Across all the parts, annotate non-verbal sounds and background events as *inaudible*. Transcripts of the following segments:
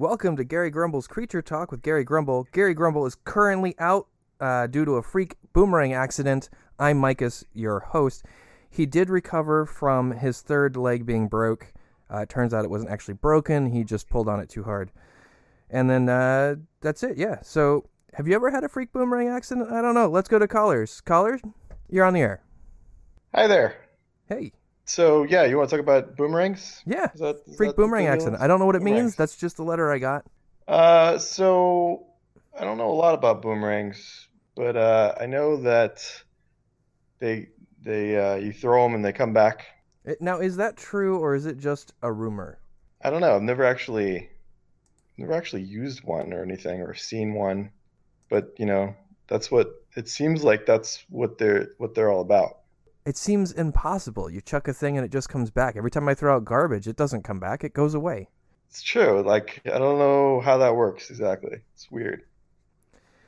Welcome to Garry Grumble's Creature Talk with Garry Grumble. Garry Grumble is currently out uh, due to a freak boomerang accident. I'm Micus, your host. He did recover from his third leg being broke. Uh, it turns out it wasn't actually broken. He just pulled on it too hard. And then uh, that's it. Yeah. So, have you ever had a freak boomerang accident? I don't know. Let's go to callers. Callers, you're on the air. Hi there. Hey. So yeah, you want to talk about boomerangs? Yeah. Is that, is Freak boomerang accident. I don't know what it means. That's just the letter I got. Uh, so I don't know a lot about boomerangs, but uh, I know that they they uh, you throw them and they come back. Now, is that true or is it just a rumor? I don't know. I've never actually never actually used one or anything or seen one, but you know that's what it seems like. That's what they're what they're all about. It seems impossible. You chuck a thing and it just comes back. Every time I throw out garbage, it doesn't come back. It goes away. It's true. Like I don't know how that works exactly. It's weird.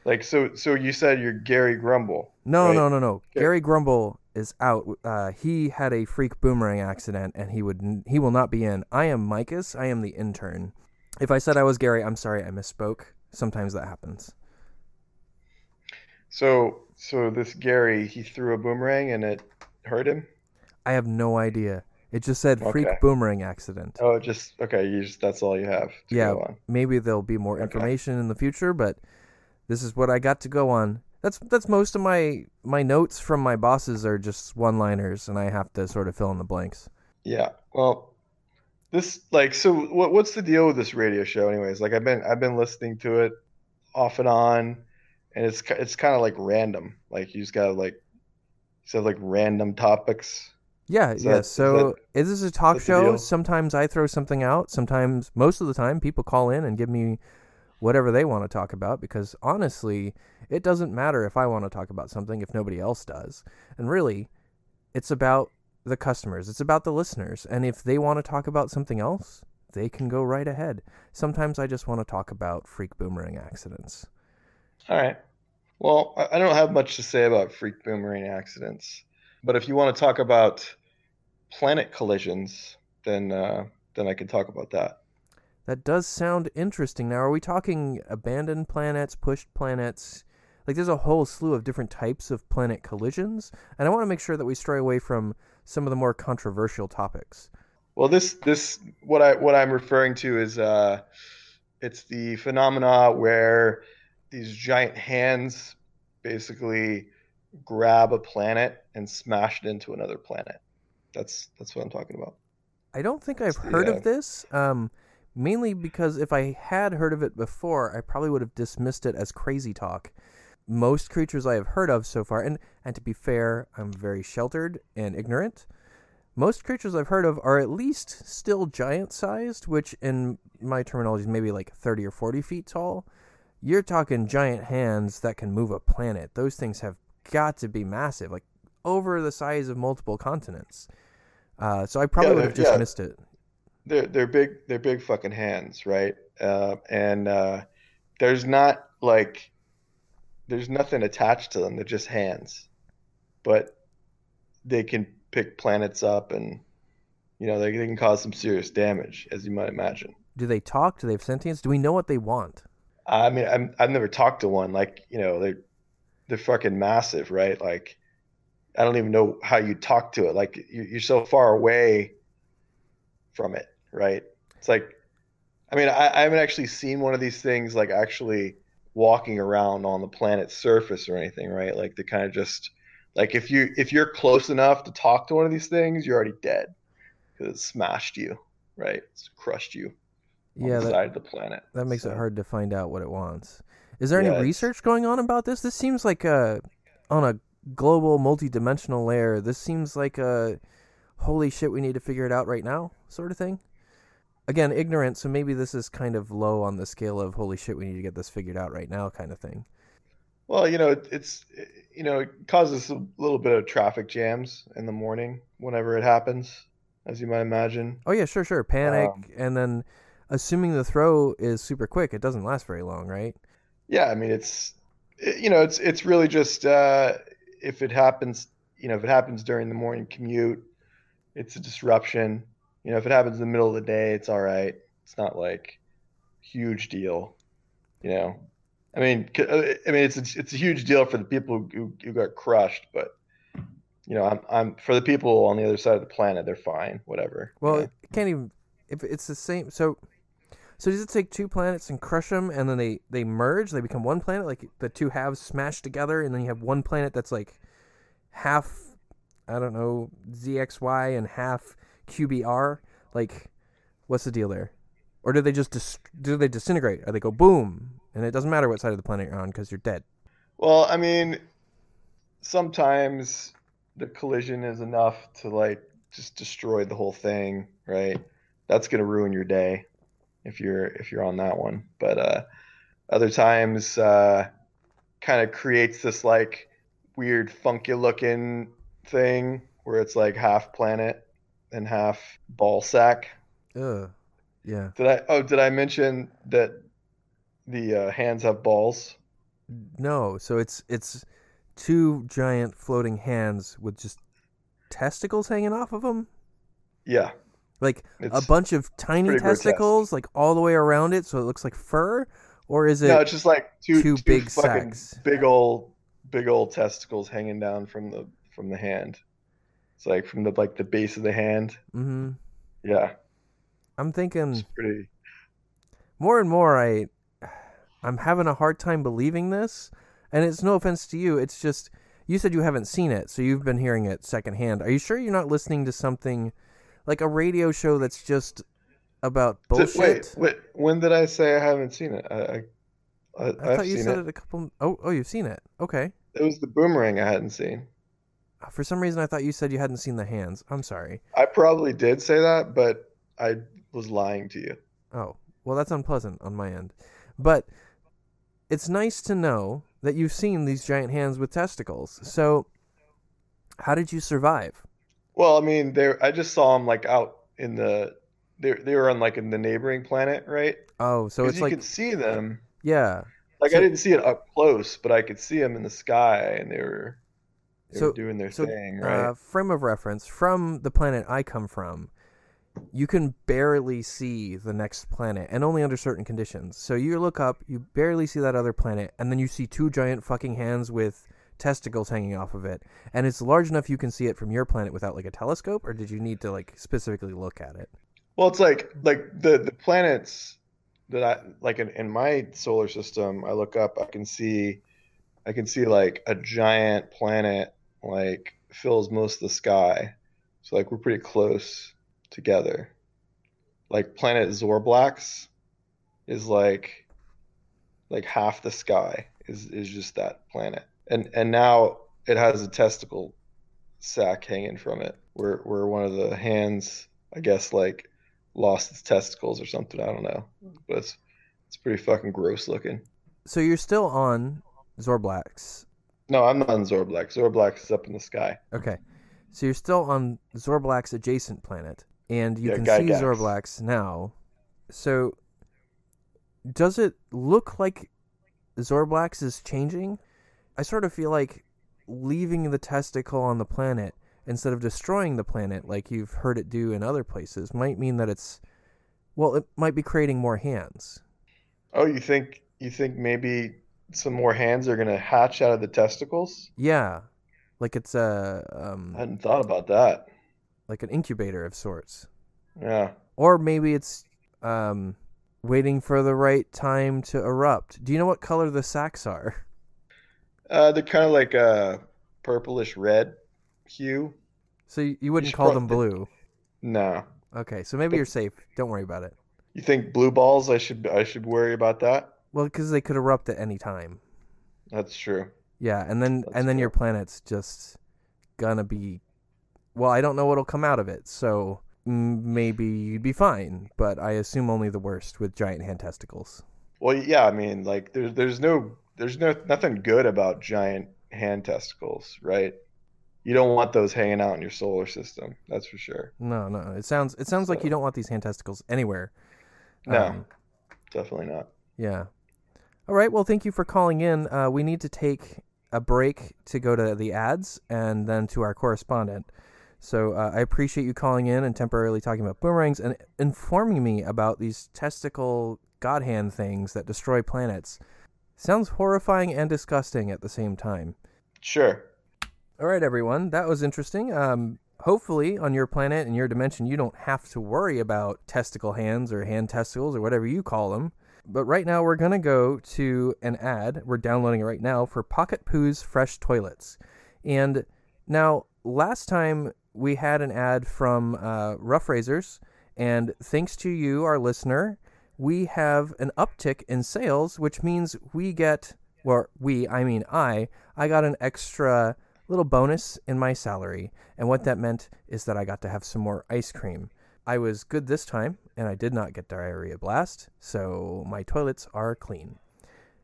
Like so so you said you're Garry Grumble. No, right? no, no, no. Okay. Garry Grumble is out. Uh, he had a freak boomerang accident, and he would he will not be in. I am Micus. I am the intern. If I said I was Garry, I'm sorry. I misspoke. Sometimes that happens. So so this Garry, he threw a boomerang and it hurt him? I have no idea. It just said freak Okay. boomerang accident. Oh, just okay, you just that's all you have to yeah, go on. maybe there'll be more Okay. information in the future, but this is what I got to go on. That's that's most of my my notes from my bosses are just one-liners, and I have to sort of fill in the blanks. Yeah. Well, this like so what what's the deal with this radio show anyways? Like I've been I've been listening to it off and on and it's it's kind of like random. Like you just got to like have like random topics. Yeah, Is yeah. that- is so is this a talk show? Sometimes I throw something out. Sometimes, most of the time, people call in and give me whatever they want to talk about because honestly, it doesn't matter if I want to talk about something if nobody else does. And really, it's about the customers. It's about the listeners. And if they want to talk about something else, they can go right ahead. Sometimes I just want to talk about freak boomerang accidents. All right. Well, I don't have much to say about freak boomerang accidents, but if you want to talk about planet collisions, then uh, then I can talk about that. That does sound interesting. Now, are we talking abandoned planets, pushed planets? Like, there's a whole slew of different types of planet collisions, and I want to make sure that we stray away from some of the more controversial topics. Well, this this what I what I'm referring to is uh, it's the phenomena where these giant hands basically grab a planet and smash it into another planet. That's that's what I'm talking about. I don't think I've heard uh, of this, um, mainly because if I had heard of it before, I probably would have dismissed it as crazy talk. Most creatures I have heard of so far, and, and to be fair, I'm very sheltered and ignorant. Most creatures I've heard of are at least still giant sized, which in my terminology is maybe like 30 or 40 feet tall. You're talking giant hands that can move a planet. Those things have got to be massive, like over the size of multiple continents. Uh, so I probably Yeah, would have they're- yeah. dismissed it. They're they're big they're big fucking hands, right? Uh, and uh, there's not like there's nothing attached to them. They're just hands, but they can pick planets up, and you know, they can cause some serious damage, as you might imagine. Do they talk? Do they have sentience? Do we know I mean, I'm, I've never talked to one. Like you know they're they're fucking massive, right? Like I don't even know how you talk to it. Like you- you're so far away from it, right? It's like, I mean, I, I haven't actually seen one of these things like actually walking around on the planet's surface or anything, right? Like they kind of just like if you if you're close enough to talk to one of these things, you're already dead because it smashed you, right? It's crushed you Yeah, the that, side of the planet. that makes it hard to find out what it wants. Is there Yeah, any it's- research going on about this? This seems like a on a global multi-dimensional layer. This seems like a holy shit, we need to figure it out right now sort of thing. Again, ignorant, so maybe this is kind of low on the scale of holy shit, we need to get this figured out right now kind of thing. Well, you know, it, it's you know, it causes a little bit of traffic jams in the morning whenever it happens, as you might imagine. Oh yeah, sure, sure. Panic, Um, and then assuming the throw is super quick, it doesn't last very long, right? Yeah, I mean, it's you know, it's it's really just uh, if it happens, you know, if it happens during the morning commute, it's a disruption. You know, if it happens in the middle of the day, it's all right. It's not like huge deal. You know, I mean, uh, I mean, it's a, it's a huge deal for the people who, who got crushed, but you know, I'm I'm for the people on the other side of the planet, they're fine, whatever. you Well, know? it can't even if it's the same. So, so does it take two planets and crush them, and then they they merge? They become one planet, like the two halves smash together, and then you have one planet that's like half, I don't know, ZXY and half QBR. Like, what's the deal there? Or do they just dis- do they disintegrate? Or they go boom, and it doesn't matter what side of the planet you're on because you're dead. Well, I mean, sometimes the collision is enough to like just destroy the whole thing, right? That's gonna ruin your day if you're if you're on that one. But uh, other times, uh, kind of creates this like weird, funky looking thing where it's like half planet and half ball sack. Ugh. Yeah. Did I? Oh, did I mention that the uh, hands have balls? No. So it's it's two giant floating hands with just testicles hanging off of them. Yeah, Like it's a bunch of tiny pretty grotesque. testicles, like all the way around it, so it looks like fur, or is it? no, it's just like two, two two big fucking sacks? big old big old testicles hanging down from the from the hand. It's like from the like the base of the hand. Mm-hmm. Yeah, I'm thinking it's pretty. more and more. I, I'm having a hard time believing this, and it's no offense to you. It's just you said you haven't seen it, so you've been hearing it secondhand. Are you sure you're not listening to something like a radio show that's just about bullshit? Wait, wait. When did I say I haven't seen it? I, I, I thought you said it. it. a couple. Oh, oh, you've seen it. Okay. It was the boomerang I hadn't seen. Uh, for some reason, I thought you said you hadn't seen the hands. I'm sorry. I probably did say that, but I was lying to you. Oh, well, that's unpleasant on my end. But it's nice to know that you've seen these giant hands with testicles. So, how did you survive? Well, I mean, they I just saw them like out in the they they were on like in the neighboring planet, right? Oh, so it's you like, you could see them. yeah. Like So- I didn't see it up close, but I could see them in the sky, and they were they So- were doing their So, thing, right? uh, frame of reference from the planet I come from, you can barely see the next planet, and only under certain conditions. So you look up, you barely see that other planet, and then you see two giant fucking hands with testicles hanging off of it, and it's large enough you can see it from your planet without like a telescope, or did you need to like specifically look at it? Well, it's like like the the planets that I like in, in my solar system, I look up, I can see I can see like a giant planet like fills most of the sky. So like we're pretty close together. Like planet Zorblax is like like half the sky is is just that planet. And and now it has a testicle sack hanging from it where where one of the hands I guess like lost its testicles or something. I don't know, but it's it's pretty fucking gross looking. So you're still on Zorblax. No, I'm not on Zorblax. Zorblax is up in the sky. Okay. So you're still on Zorblax adjacent planet, and you Yeah, can see Zorblax now. So does it look like Zorblax is changing? I sort of feel like leaving the testicle on the planet instead of destroying the planet like you've heard it do in other places might mean that it's well, it might be creating more hands. Oh, you think you think maybe some more hands are gonna hatch out of the testicles? Yeah. Like it's a um I hadn't thought about that. like an incubator of sorts. Yeah. Or maybe it's um, waiting for the right time to erupt. Do you know what color the sacks are? *laughs* Uh, they're kind of like a purplish red hue. So you, you wouldn't call them blue. No. Okay, so maybe you're safe. Don't worry about it. You think blue balls? I should I should worry about that. Well, because they could erupt at any time. That's true. Yeah, and then That's and then your planet's just gonna be. Well, I don't know what'll come out of it, so maybe you'd be fine. But I assume only the worst with giant hand testicles. Well, yeah, I mean, like there's there's no there's no nothing good about giant hand testicles, right? You don't want those hanging out in your solar system. That's for sure. No, no, it sounds it sounds like you don't want these hand testicles anywhere. No. Um, Definitely not. Yeah. All right. Well, thank you for calling in. Uh, we need to take a break to go to the ads and then to our correspondent. So uh, I appreciate you calling in and temporarily talking about boomerangs and informing me about these testicle god hand things that destroy planets. Sounds horrifying and disgusting at the same time. Sure. All right, everyone, that was interesting. Um, hopefully, on your planet and your dimension, you don't have to worry about testicle hands or hand testicles or whatever you call them. But right now, we're going to go to an ad. We're downloading it right now for Pocket Poo's Fresh Toilets. And now, last time we had an ad from uh, Rough Razors, and thanks to you, our listener, we have an uptick in sales, which means we get, well, we, I mean I, I got an extra little bonus in my salary. And what that meant is that I got to have some more ice cream. I was good this time, and I did not get diarrhea blast, so my toilets are clean.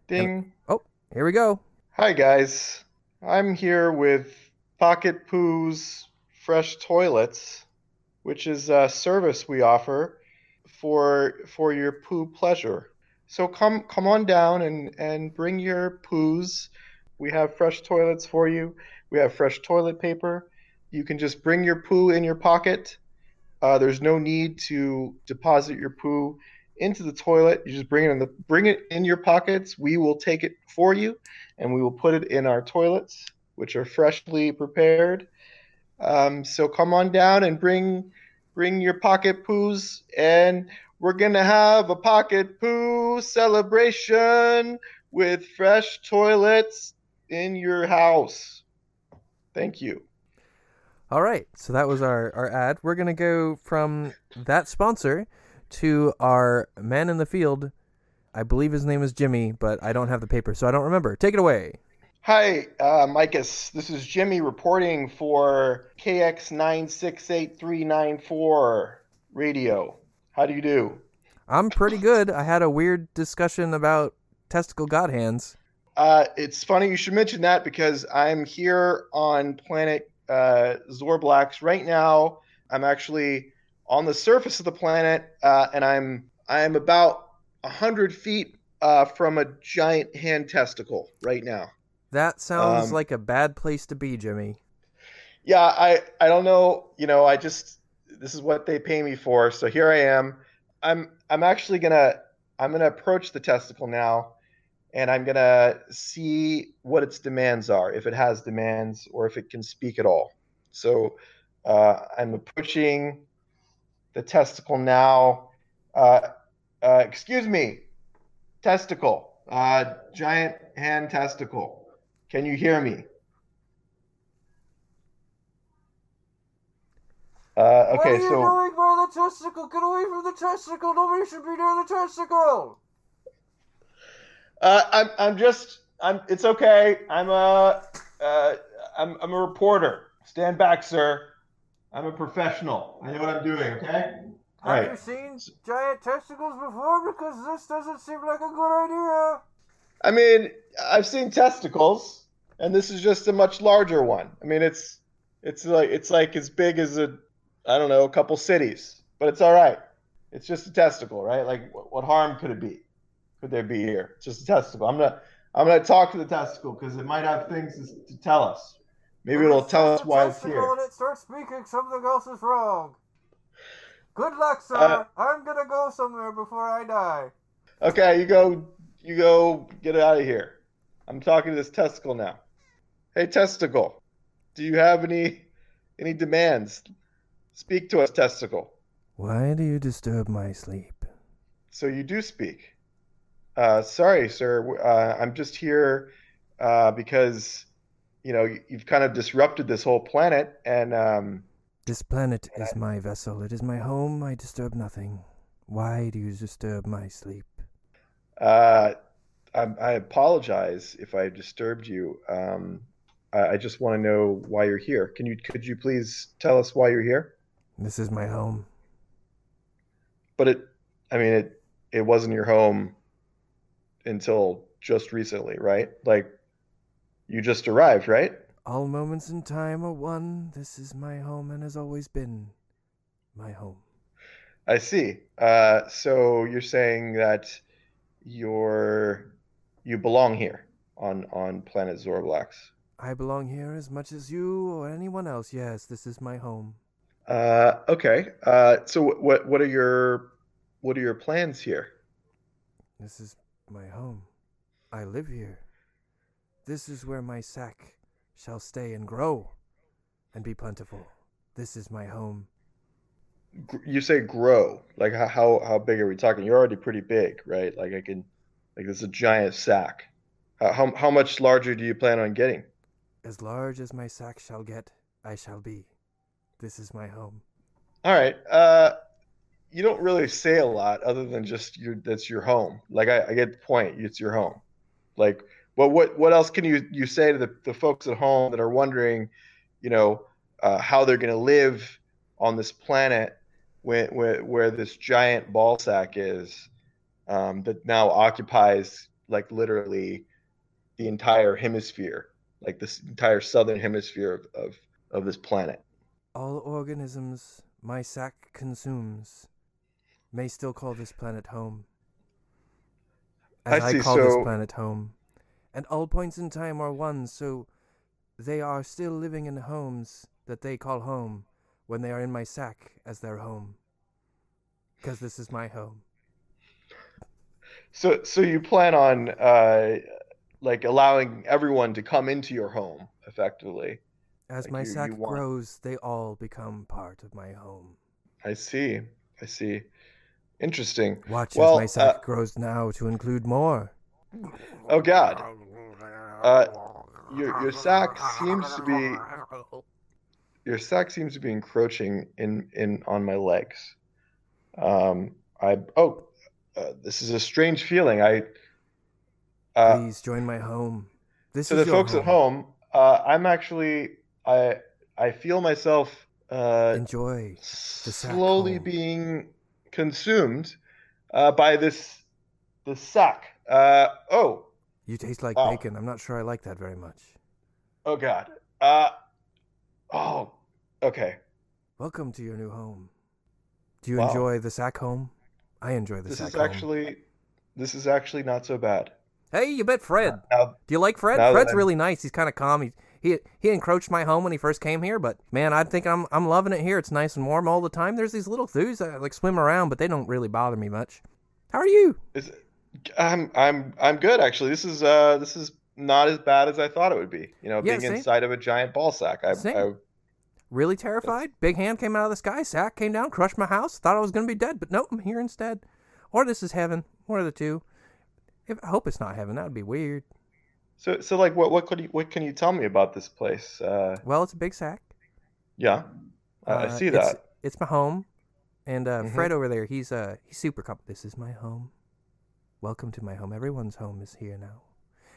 Ding. And, oh, here we go. Hi, guys. I'm here with Pocket Poo's Fresh Toilets, which is a service we offer for for your poo pleasure. So come come on down and, and bring your poos. We have fresh toilets for you. We have fresh toilet paper. You can just bring your poo in your pocket. Uh, there's no need to deposit your poo into the toilet. You just bring it in the bring it in your pockets. We will take it for you, and we will put it in our toilets, which are freshly prepared. Um, so come on down and bring bring your pocket poos, and we're gonna have a pocket poo celebration with fresh toilets in your house. Thank you. All right, so that was our, our ad. We're to go from that sponsor to our man in the field. I believe his name is Jimmy, but I don't have the paper, so I don't remember. Take it away. Hi, uh, Micus. This is Jimmy reporting for KX968394 radio. How do you do? I'm pretty good. I had a weird discussion about testicle god hands. Uh, it's funny you should mention that because I'm here on planet uh, Zorblax right now. I'm actually on the surface of the planet, uh, and I'm I'm about hundred feet uh, from a giant hand testicle right now. That sounds um, like a bad place to be, Jimmy. Yeah, I I don't know. You know, I just this is what they pay me for, so here I am. I'm I'm actually gonna I'm gonna approach the testicle now, and I'm gonna see what its demands are, if it has demands or if it can speak at all. So uh, I'm approaching the testicle now. Uh, uh, excuse me, testicle, uh, giant hand testicle. Can you hear me? Uh, okay, what are you so doing by the testicle? Get away from the testicle! Nobody should be near the testicle. Uh, I'm I'm just I'm. It's okay. I'm a uh, I'm I'm a reporter. Stand back, sir. I'm a professional. I know what I'm doing. Okay. Have right. you seen giant testicles before? Because this doesn't seem like a good idea. I mean, I've seen testicles, and this is just a much larger one. I mean, it's it's like it's like as big as a I don't know a couple cities, but it's all right. It's just a testicle, right? Like, what, what harm could it be? Could there be here? It's just a testicle. I'm gonna I'm gonna talk to the testicle because it might have things to, to tell us. Maybe it'll tell us why it's here. When it starts speaking, something else is wrong. Good luck, sir. Uh, I'm gonna go somewhere before I die. Okay, you go. You go. Get out of here. I'm talking to this testicle now. Hey, testicle. Do you have any any demands? Speak to us, testicle. Why do you disturb my sleep? So you do speak. Uh, sorry, sir. Uh, I'm just here uh, because you know you've kind of disrupted this whole planet, and um, this planet is my vessel. It is my home. I disturb nothing. Why do you disturb my sleep? Uh, I, I apologize if I disturbed you. Um, I, I just want to know why you're here. Can you could you please tell us why you're here? This is my home. But it, I mean it. It wasn't your home until just recently, right? Like you just arrived, right? All moments in time are one. This is my home and has always been my home. I see. Uh, so you're saying that you're you belong here on on planet Zorblax. I belong here as much as you or anyone else. Yes, this is my home. Uh, okay. Uh, so what what are your what are your plans here? This is my home. I live here. This is where my sack shall stay and grow and be plentiful. This is my home. You say grow. Like how how how big are we talking? You're already pretty big, right? Like I can like this is a giant sack. How how, how much larger do you plan on getting? As large as my sack shall get, I shall be. This is my home. All right. Uh, you don't really say a lot other than just your that's your home. Like I, I get the point. It's your home. Like what what what else can you you say to the, the folks at home that are wondering, you know, uh, how they're going to live on this planet where, where where this giant ball sack is um, that now occupies like literally the entire hemisphere, like this entire southern hemisphere of, of, of this planet. All organisms my sack consumes may still call this planet home. As I I, see, call this planet home. And all points in time are one, so they are still living in homes that they call home when they are in my sack as their home. Because this is my home. So, so you plan on uh, like allowing everyone to come into your home effectively. As Like my you- sack you grows, they all become part of my home. I see. I see. Interesting. Watch Well, as my sack uh, grows now to include more. Oh God. Uh, your your sack seems to be your sack seems to be encroaching in in on my legs. Um, I oh, uh, this is a strange feeling. I uh, Please join my home. This to is the your folks at home, uh, I'm actually I I feel myself uh, Enjoy. slowly home. being consumed uh, by this this sack. Uh, oh You taste like Wow. bacon. I'm not sure I like that very much. oh God. Uh, oh okay. Welcome to your new home. Do you Wow. enjoy the sack home? I enjoy the sack. home. This is actually this is actually not so bad. Hey, you bet Fred. Now, Do you like Fred? Fred's really nice. He's kind of calm. He, he he encroached my home when he first came here, but man, I think I'm I'm loving it here. It's nice and warm all the time. There's these little things that like swim around, but they don't really bother me much. How are you? is I'm I'm I'm good actually. This is uh this is not as bad as I thought it would be. You know, Yeah, being same. inside of a giant ball sack. I. I Really terrified? Big hand came out of the sky, sack came down, crushed my house. Thought I was gonna be dead, but nope, I'm here instead. Or this is heaven. One of the two. If, I hope it's not heaven. That would be weird. so so like what what could you what can you tell me about this place? Uh, Well, it's a big sack. yeah, I, I Uh, see it's- that. It's my home, and uh, Mhm. Fred over there, he's uh he's super calm. This is my home. Welcome to my home. Everyone's home is here now.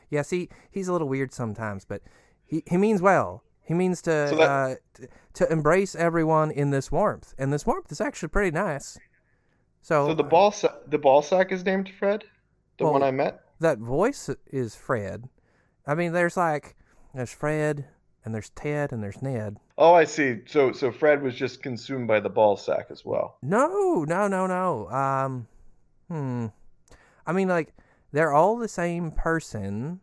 Yeah, see, he's a little weird sometimes, but he he means well. He means to So that- uh, t- to embrace everyone in this warmth, and this warmth is actually pretty nice. So, So the ball sa- the ball sack is named Fred, the one I met. that voice is Fred. I mean, there's like there's Fred, and there's Ted, and there's Ned. Oh, I see. So so Fred was just consumed by the ball sack as well. No, no, no, no. Um, hmm. I mean, like they're all the same person,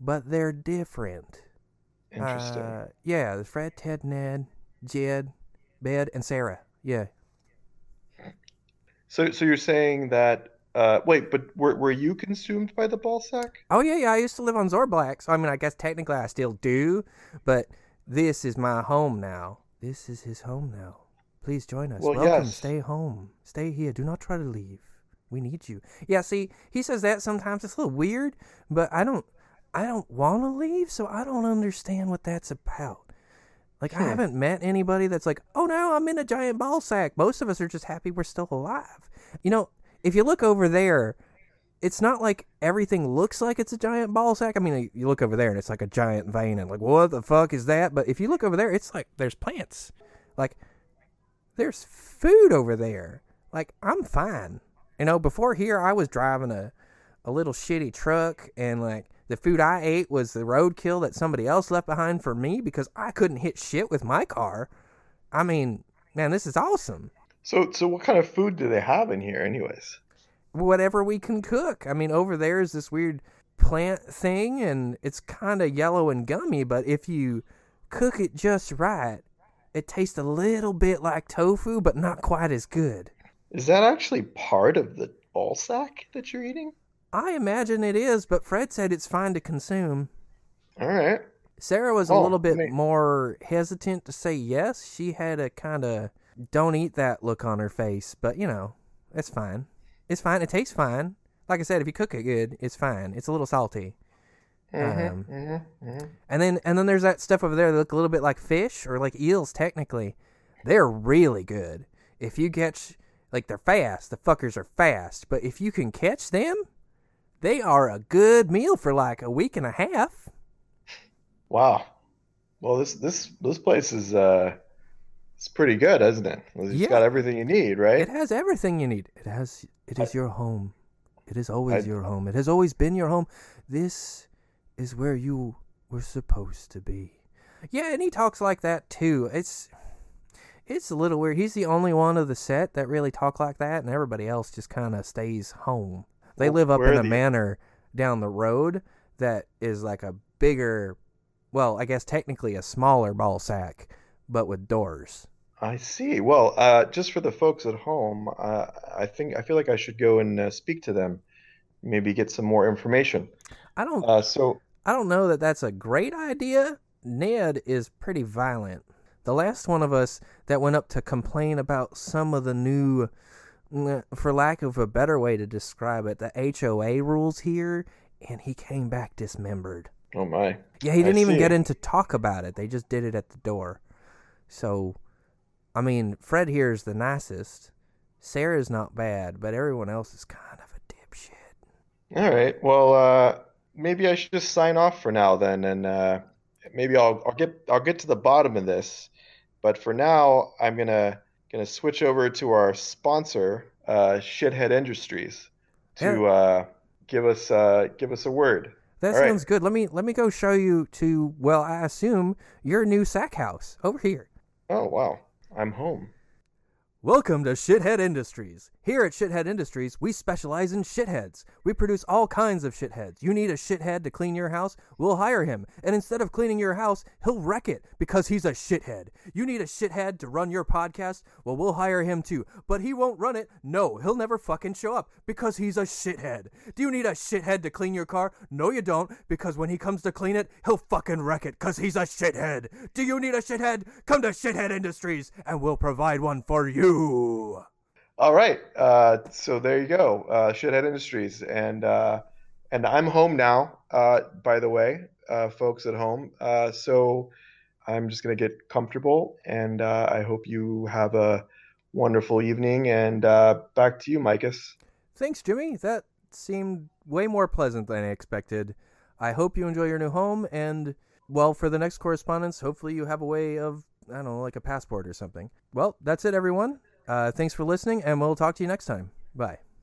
but they're different. Interesting. Uh, yeah, there's Fred, Ted, Ned, Jed, Bed, and Sarah. Yeah. so so you're saying that uh wait, but were were you consumed by the ball sack? Oh yeah, yeah. I used to live on Zorblax, so I mean, I guess technically I still do, but this is my home now. This is his home now. Please join us. Well, Welcome. yes. Stay home. Stay here. Do not try to leave. We need you. Yeah. See, he says that sometimes. It's a little weird, but I don't. I don't want to leave, so I don't understand what that's about. Like I Hmm. haven't met anybody that's like, "Oh no, I'm in a giant ball sack." Most of us are just happy we're still alive. You know, if you look over there, it's not like everything looks like it's a giant ball sack. I mean, you look over there and it's like a giant vein, and like, what the fuck is that? But if you look over there, it's like there's plants. Like, there's food over there. Like, I'm fine. You know, before here, I was driving a, a little shitty truck, and like the food I ate was the roadkill that somebody else left behind for me because I couldn't hit shit with my car. I mean, man, this is awesome. So so what kind of food do they have in here anyways? whatever we can cook. I mean, over there is this weird plant thing, and it's kind of yellow and gummy, but if you cook it just right, it tastes a little bit like tofu, but not quite as good. Is that actually part of the ball sack that you're eating? I imagine it is, but Fred said it's fine to consume. All right. Sarah was a Oh, little bit more hesitant to say yes. She had a kind of don't eat that look on her face, but you know, it's fine. It's fine. It tastes fine. Like I said, if you cook it good, it's fine. It's a little salty. Um, Mm-hmm, mm-hmm. And then and then there's that stuff over there that look a little bit like fish or like eels technically. They're really good. If you catch like they're fast, the fuckers are fast, but if you can catch them, they are a good meal for like a week and a half. Wow. Well, this this this place is uh, it's pretty good, isn't it? It's Yeah. got everything you need, right? It has everything you need. It has it is your home. It is always I- your home. It has always been your home. This is where you were supposed to be. Yeah, and he talks like that too. It's it's a little weird. He's the only one of the set that really talk like that, and everybody else just kind of stays home. They Well, live up in a the- manor down the road that is like a bigger, well, I guess technically a smaller ball sack, but with doors. I see. Well, uh, just for the folks at home, uh, I think I feel like I should go and uh, speak to them, maybe get some more information. I don't Uh, so, I don't know that that's a great idea. Ned is pretty violent. The last one of us that went up to complain about some of the new, for lack of a better way to describe it, the HOA rules here, and he came back dismembered. oh my. Yeah, he didn't even see. get in to talk about it. They just did it at the door. So, I mean, Fred here is the nicest. Sarah's not bad, but everyone else is kind of a dipshit. All right. Well, uh, maybe I should just sign off for now then, and uh, maybe I'll I'll get I'll get to the bottom of this. But for now, I'm gonna gonna switch over to our sponsor, uh, Shithead Industries, to uh, give us uh, give us a word. That All right. sounds good. Let me let me go show you to well, I assume your new sack house over here. Oh wow, I'm home. Welcome to Shithead Industries. Here at Shithead Industries, we specialize in shitheads. We produce all kinds of shitheads. You need a shithead to clean your house? We'll hire him. And instead of cleaning your house, he'll wreck it because he's a shithead. You need a shithead to run your podcast? Well, we'll hire him too. But he won't run it. No, he'll never fucking show up because he's a shithead. Do you need a shithead to clean your car? No, you don't, because when he comes to clean it, he'll fucking wreck it because he's a shithead. Do you need a shithead? Come to Shithead Industries and we'll provide one for you. All right. Uh, so there you go, uh, Shithead Industries, and uh, and I'm home now. Uh, by the way, uh, folks at home. Uh, so I'm just gonna get comfortable, and uh, I hope you have a wonderful evening. And back to you, Micus. Thanks, Jimmy. That seemed way more pleasant than I expected. I hope you enjoy your new home, and, well, for the next correspondence, hopefully you have a way of, I don't know, like a passport or something. Well, that's it, everyone. Uh, thanks for listening, and we'll talk to you next time. Bye.